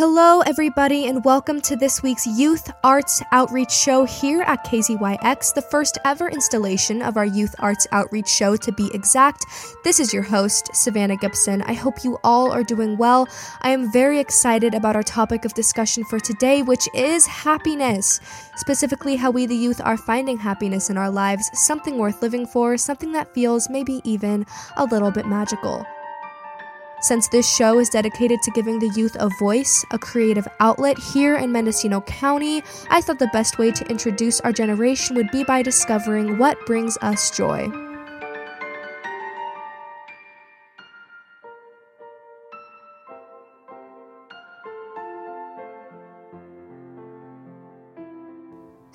Hello, everybody, and welcome to this week's Youth Arts Outreach Show here at KZYX, the first ever installation of our Youth Arts Outreach Show, to be exact. This is your host, Savannah Gibson. I hope you all are doing well. I am very excited about our topic of discussion for today, which is happiness. Specifically, how we, the youth, are finding happiness in our lives, something worth living for, something that feels maybe even a little bit magical. Since this show is dedicated to giving the youth a voice, a creative outlet here in Mendocino County, I thought the best way to introduce our generation would be by discovering what brings us joy.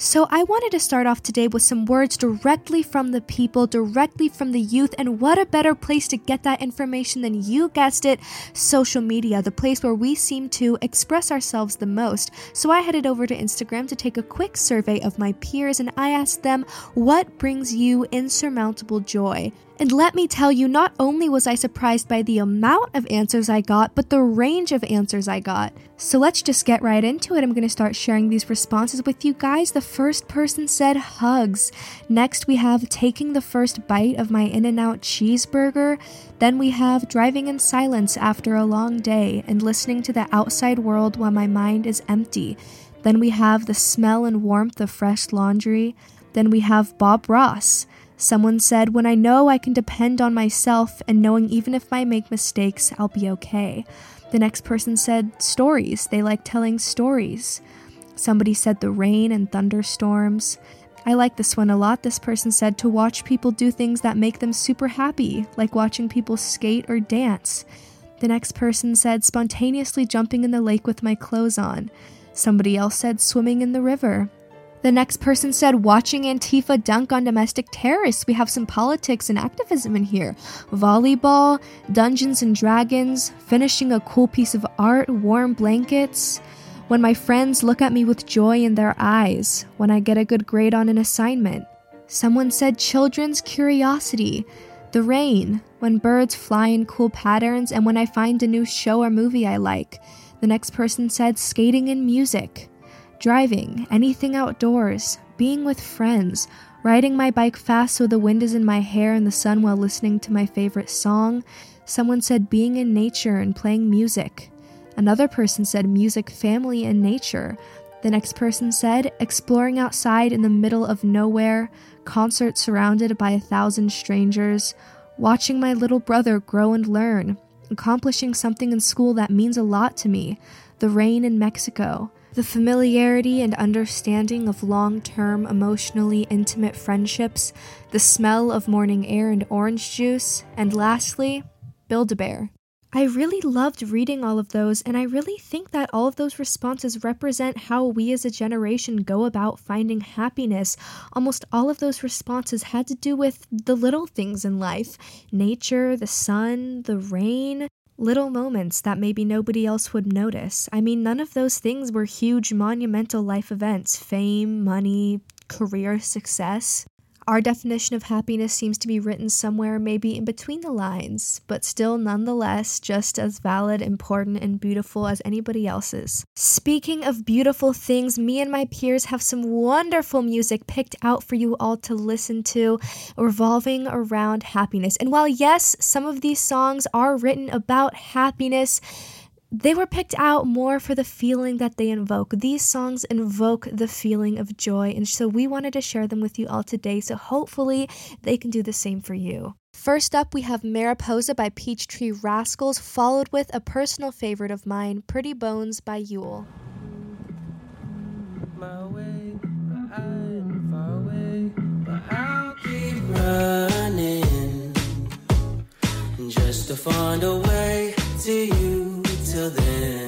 So, I wanted to start off today with some words directly from the people, directly from the youth, and what a better place to get that information than you guessed it social media, the place where we seem to express ourselves the most. So, I headed over to Instagram to take a quick survey of my peers and I asked them, What brings you insurmountable joy? And let me tell you, not only was I surprised by the amount of answers I got, but the range of answers I got. So let's just get right into it. I'm going to start sharing these responses with you guys. The first person said hugs. Next, we have taking the first bite of my In N Out cheeseburger. Then we have driving in silence after a long day and listening to the outside world while my mind is empty. Then we have the smell and warmth of fresh laundry. Then we have Bob Ross. Someone said, When I know I can depend on myself and knowing even if I make mistakes, I'll be okay. The next person said, Stories. They like telling stories. Somebody said, The rain and thunderstorms. I like this one a lot. This person said, To watch people do things that make them super happy, like watching people skate or dance. The next person said, Spontaneously jumping in the lake with my clothes on. Somebody else said, Swimming in the river. The next person said, watching Antifa dunk on domestic terrorists. We have some politics and activism in here. Volleyball, Dungeons and Dragons, finishing a cool piece of art, warm blankets. When my friends look at me with joy in their eyes, when I get a good grade on an assignment. Someone said children's curiosity. The rain, when birds fly in cool patterns, and when I find a new show or movie I like. The next person said skating and music driving, anything outdoors, being with friends, riding my bike fast so the wind is in my hair and the sun while listening to my favorite song. Someone said being in nature and playing music. Another person said music, family, and nature. The next person said exploring outside in the middle of nowhere, concert surrounded by a thousand strangers, watching my little brother grow and learn, accomplishing something in school that means a lot to me, the rain in Mexico, the familiarity and understanding of long term, emotionally intimate friendships, the smell of morning air and orange juice, and lastly, Build a Bear. I really loved reading all of those, and I really think that all of those responses represent how we as a generation go about finding happiness. Almost all of those responses had to do with the little things in life nature, the sun, the rain, little moments that maybe nobody else would notice. I mean, none of those things were huge, monumental life events fame, money, career success. Our definition of happiness seems to be written somewhere maybe in between the lines, but still nonetheless just as valid, important, and beautiful as anybody else's. Speaking of beautiful things, me and my peers have some wonderful music picked out for you all to listen to revolving around happiness. And while, yes, some of these songs are written about happiness, they were picked out more for the feeling that they invoke. These songs invoke the feeling of joy, and so we wanted to share them with you all today, so hopefully they can do the same for you. First up, we have Mariposa by Peachtree Rascals, followed with a personal favorite of mine, Pretty Bones by Yule. just to find a way to you till then.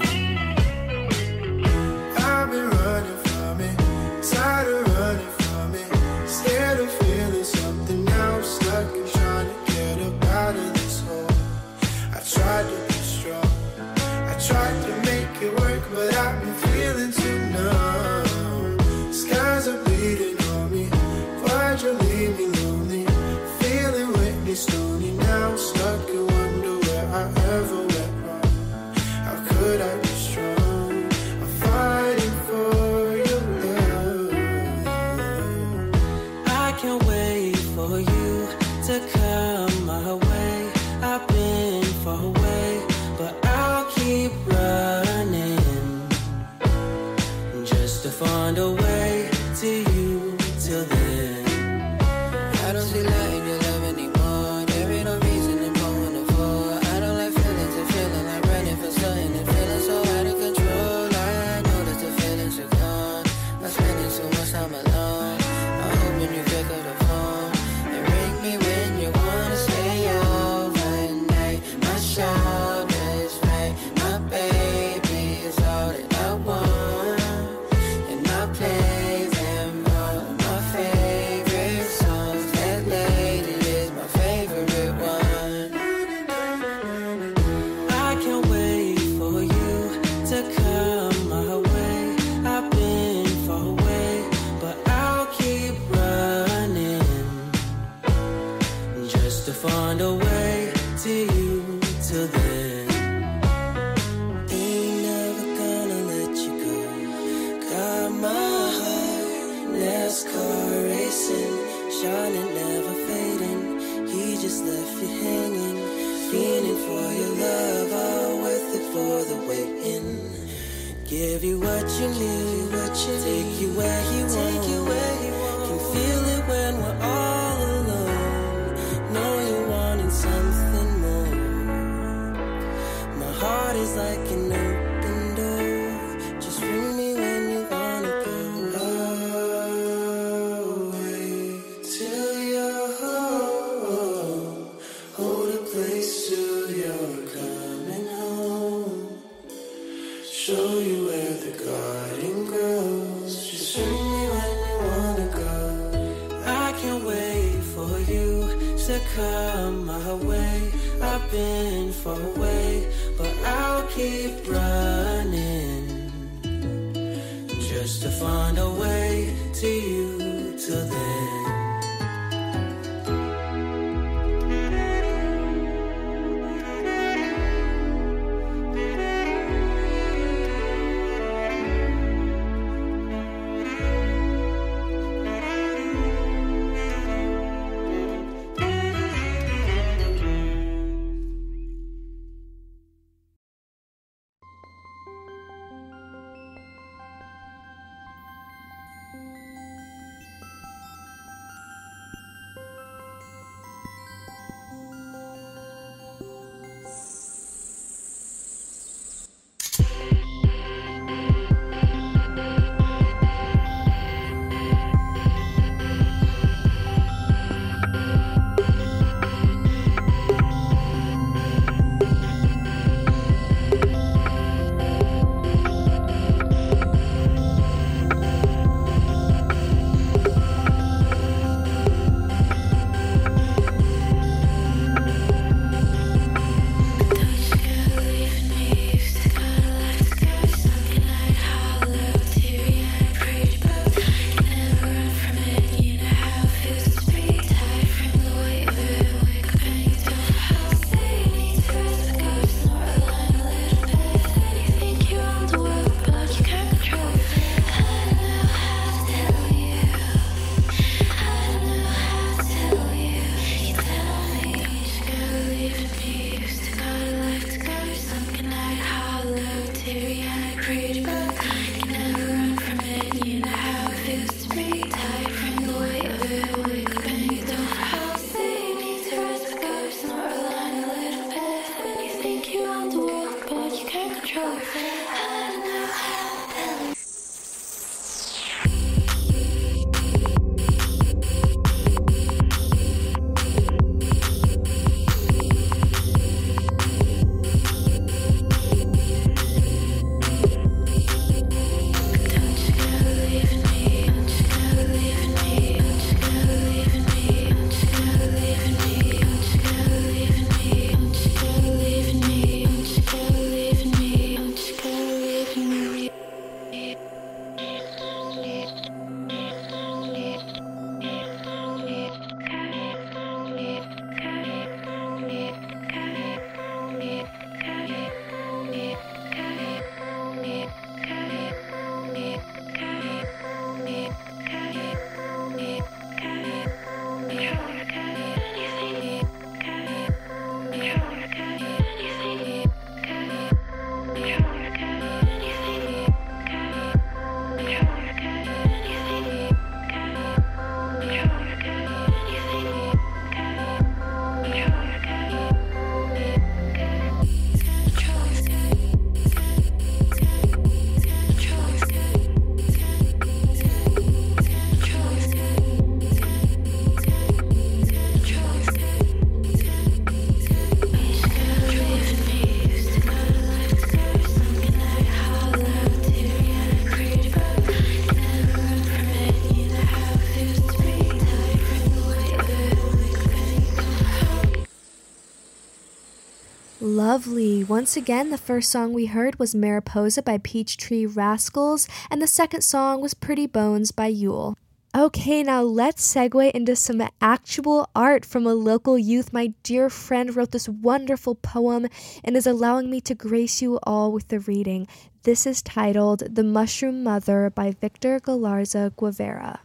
Once again, the first song we heard was Mariposa by Peachtree Rascals, and the second song was Pretty Bones by Yule. Okay, now let's segue into some actual art from a local youth. My dear friend wrote this wonderful poem and is allowing me to grace you all with the reading. This is titled The Mushroom Mother by Victor Galarza Guevara.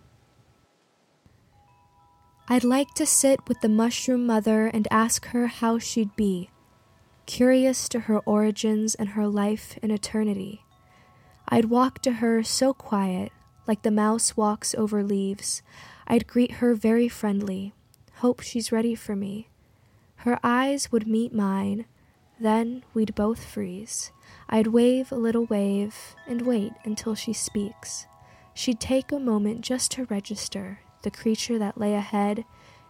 I'd like to sit with the mushroom mother and ask her how she'd be, curious to her origins and her life in eternity. I'd walk to her so quiet, like the mouse walks over leaves. I'd greet her very friendly, hope she's ready for me. Her eyes would meet mine, then we'd both freeze. I'd wave a little wave and wait until she speaks. She'd take a moment just to register the creature that lay ahead,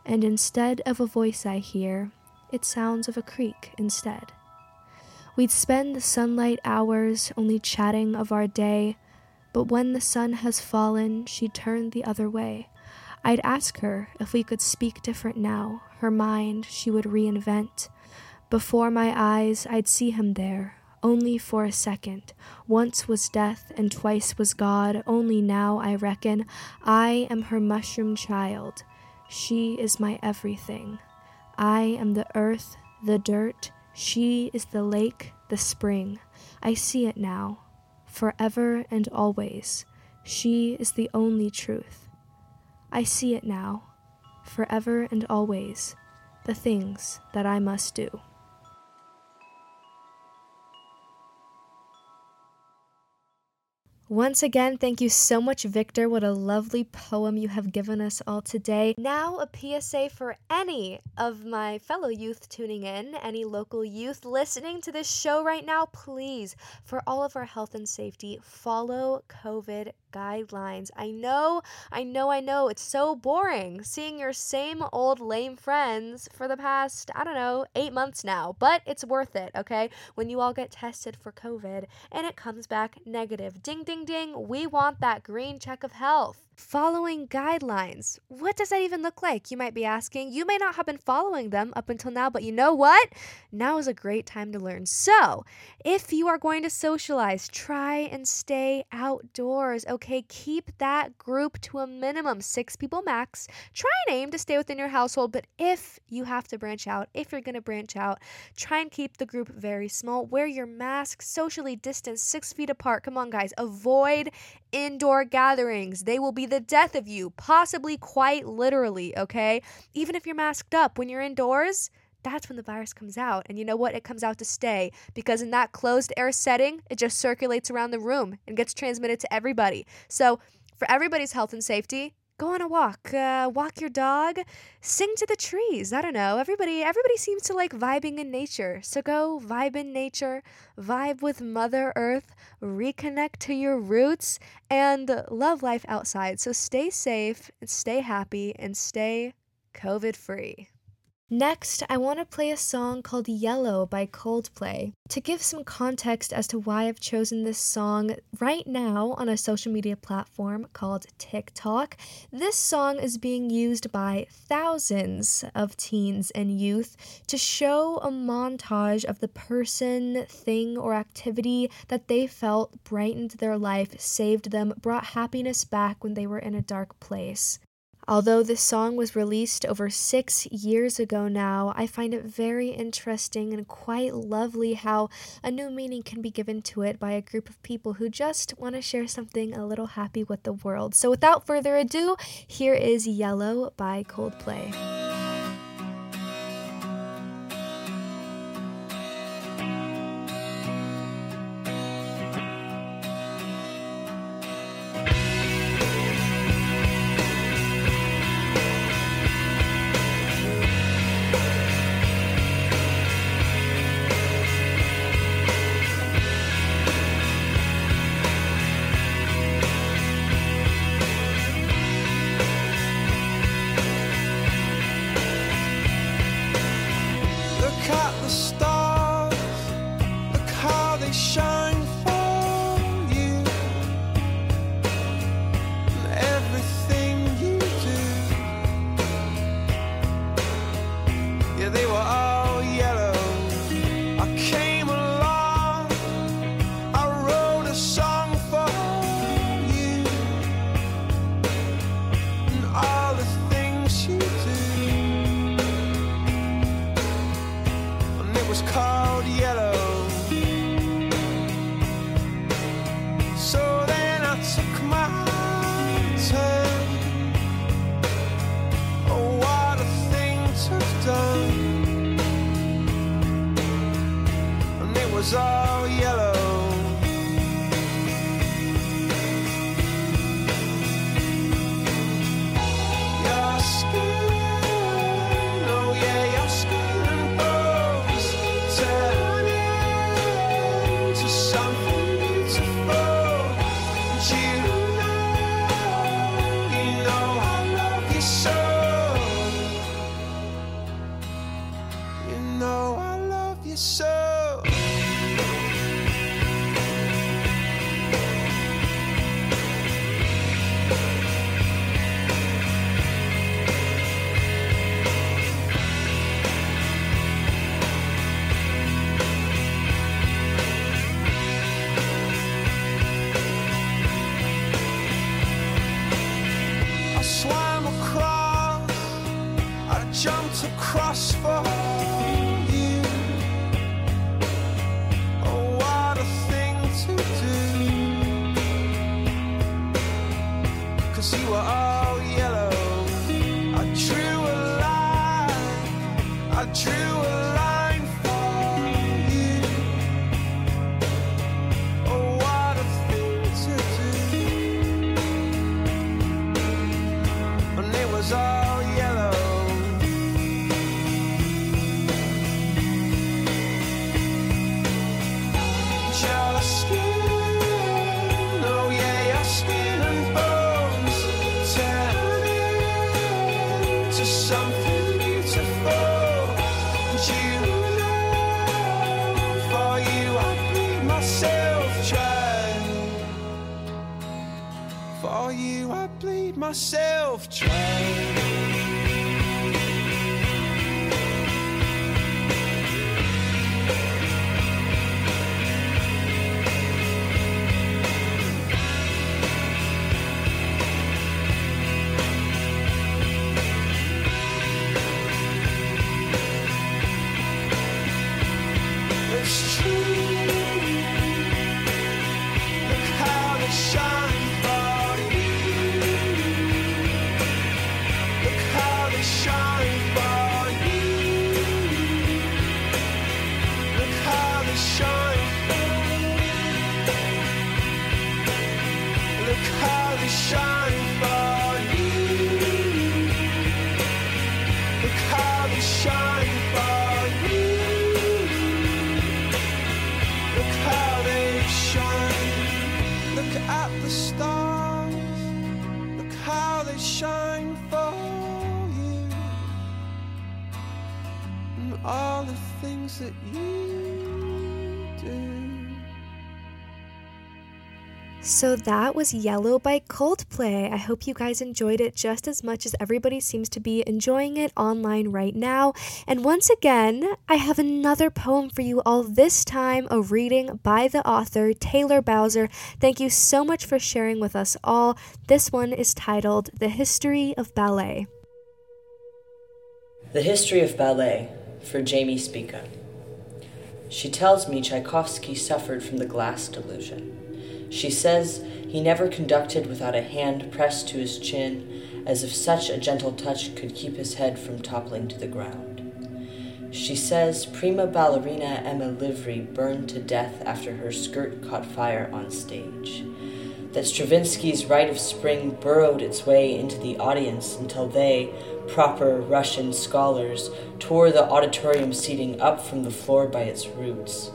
and instead of a voice I hear, it sounds of a creek instead. We'd spend the sunlight hours only chatting of our day, but when the sun has fallen, she'd turn the other way. I'd ask her if we could speak different now, her mind she would reinvent. Before my eyes, I'd see him there, only for a second. Once was death, and twice was God. Only now, I reckon, I am her mushroom child. She is my everything. I am the earth, the dirt. She is the lake, the spring. I see it now, forever and always. She is the only truth. I see it now, forever and always, the things that I must do. Once again, thank you so much, Victor. What a lovely poem you have given us all today. Now, a PSA for any of my fellow youth tuning in, any local youth listening to this show right now, please, for all of our health and safety, follow COVID guidelines. I know, I know, I know, it's so boring seeing your same old lame friends for the past, I don't know, eight months now, but it's worth it, okay? When you all get tested for COVID and it comes back negative. Ding, ding, ding, we want that green check of health following guidelines. What does that even look like? You might be asking. You may not have been following them up until now, but you know what? Now is a great time to learn. So, if you are going to socialize, try and stay outdoors, okay? Keep that group to a minimum, six people max. Try and aim to stay within your household, but if you have to branch out, if you're going to branch out, try and keep the group very small. Wear your mask, socially distance, six feet apart. Come on, guys. Avoid indoor gatherings. They will be the death of you, possibly quite literally, okay? Even if you're masked up, when you're indoors, that's when the virus comes out. And you know what? It comes out to stay because in that closed air setting, it just circulates around the room and gets transmitted to everybody. So, for everybody's health and safety, go on a walk, uh, walk your dog, sing to the trees. I don't know. Everybody, everybody seems to like vibing in nature. So go vibe in nature, vibe with Mother Earth, reconnect to your roots, and love life outside. So stay safe stay happy and stay COVID free. Next, I want to play a song called Yellow by Coldplay. To give some context as to why I've chosen this song right now on a social media platform called TikTok, this song is being used by thousands of teens and youth to show a montage of the person, thing, or activity that they felt brightened their life, saved them, brought happiness back when they were in a dark place. Although this song was released over six years ago now, I find it very interesting and quite lovely how a new meaning can be given to it by a group of people who just want to share something a little happy with the world. So without further ado, here is Yellow by Coldplay. You know I love you so. Was all that was Yellow by Coldplay. I hope you guys enjoyed it just as much as everybody seems to be enjoying it online right now. And once again, I have another poem for you all, this time a reading by the author Taylor Bowser. Thank you so much for sharing with us all. This one is titled The History of Ballet. The History of Ballet for Jamie Spica. She tells me Tchaikovsky suffered from the glass delusion. She says he never conducted without a hand pressed to his chin, as if such a gentle touch could keep his head from toppling to the ground. She says prima ballerina Emma Livry burned to death after her skirt caught fire on stage. That Stravinsky's Rite of Spring burrowed its way into the audience until they, proper Russian scholars, tore the auditorium seating up from the floor by its roots.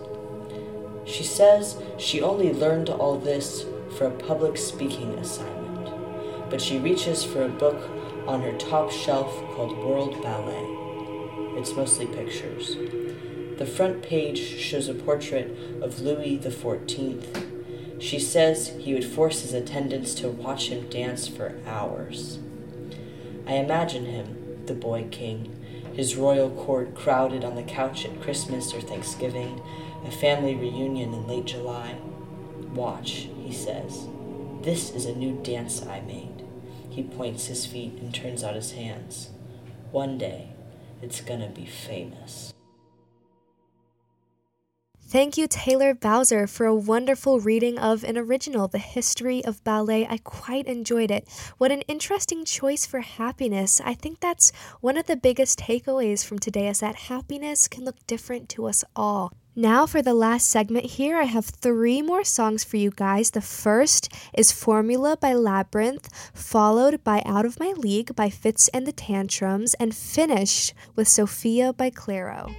She says she only learned all this for a public speaking assignment, but she reaches for a book on her top shelf called World Ballet. It's mostly pictures. The front page shows a portrait of Louis XIV. She says he would force his attendants to watch him dance for hours. I imagine him, the boy king, his royal court crowded on the couch at Christmas or Thanksgiving, a family reunion in late July. Watch, he says. This is a new dance I made. He points his feet and turns out his hands. One day, it's gonna be famous. Thank you, Taylor Bowser, for a wonderful reading of an original, The History of Ballet. I quite enjoyed it. What an interesting choice for happiness. I think that's one of the biggest takeaways from today is that happiness can look different to us all. Now, for the last segment here, I have three more songs for you guys. The first is Formula by Labrinth, followed by Out of My League by Fitz and the Tantrums, and finished with Sofia by Clairo.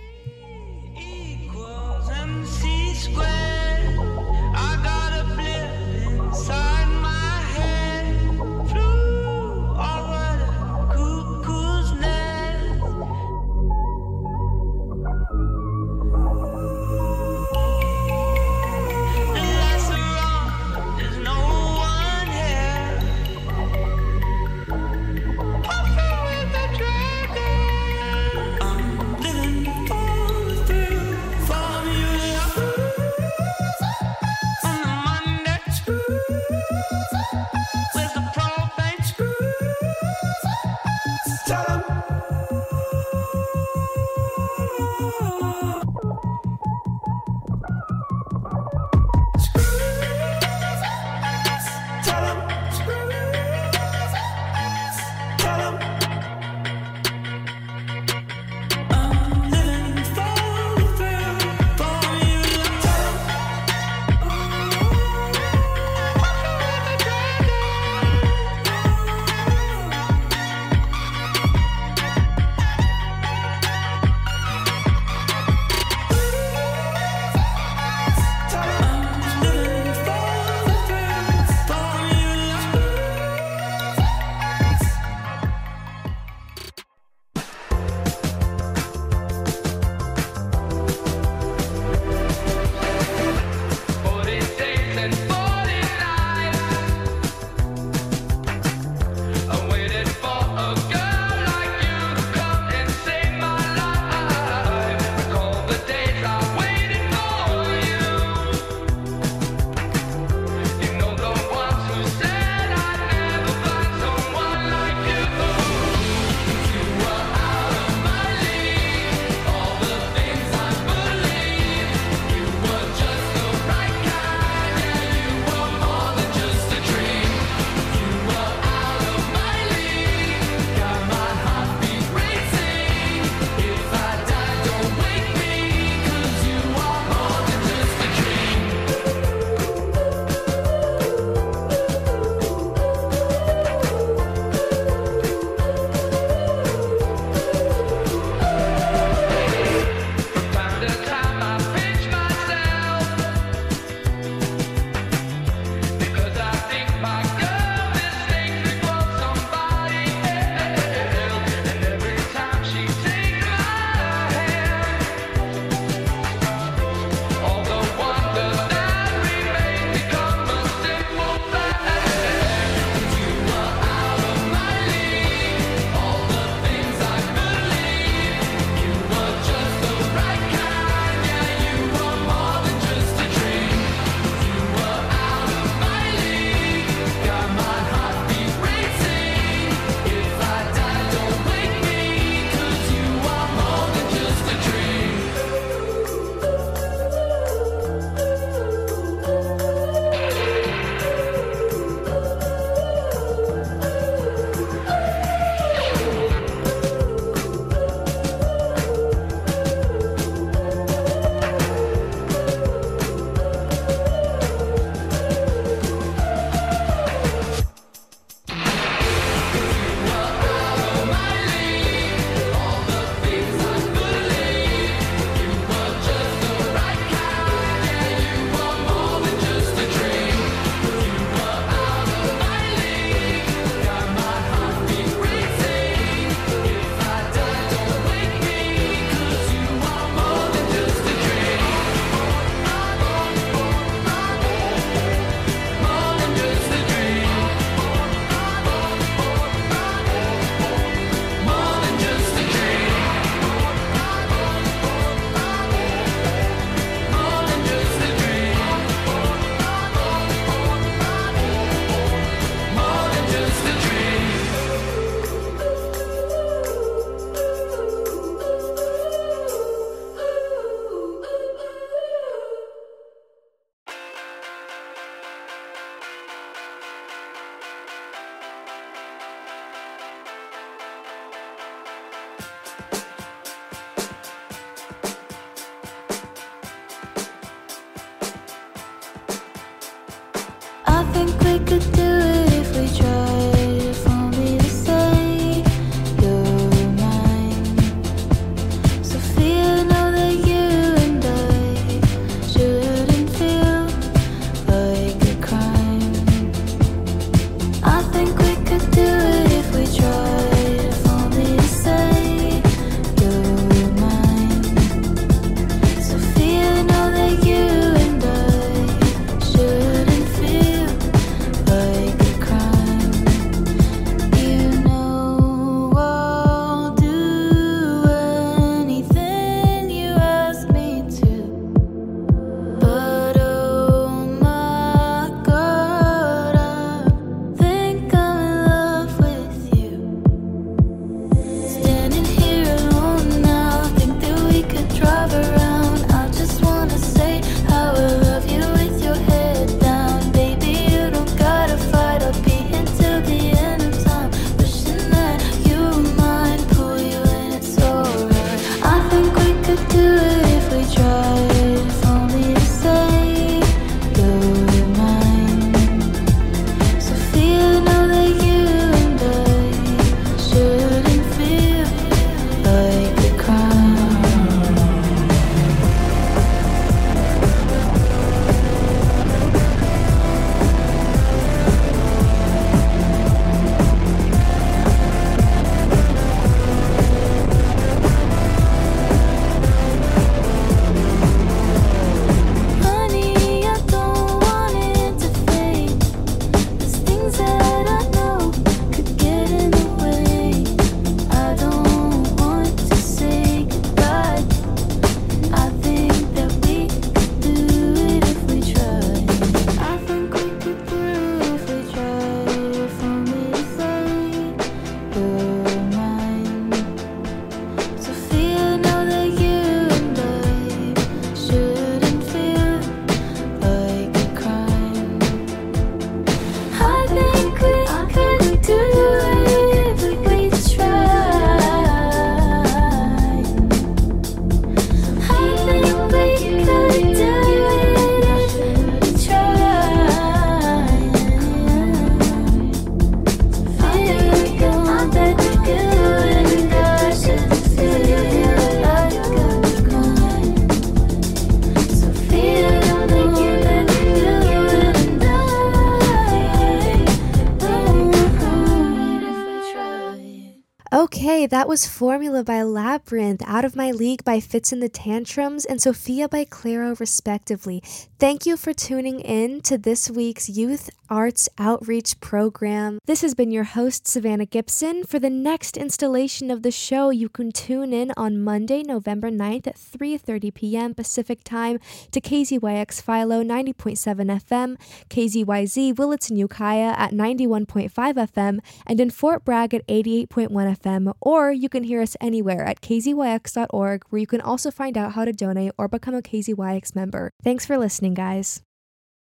that was Formula by Labrinth, Out of My League by Fitz and the Tantrums, and Sofia by Clairo, respectively. Thank you for tuning in to this week's Youth Arts Outreach Program. This has been your host, Savannah Gibson. For the next installation of the show, you can tune in on Monday, November 9th at 3.30 p.m. Pacific Time to KZYX Philo 90.7 FM, KZYZ Willits and Ukiah at 91.5 FM, and in Fort Bragg at 88.1 FM, or or you can hear us anywhere at kzyx.org, where you can also find out how to donate or become a KZYX member. Thanks for listening, guys.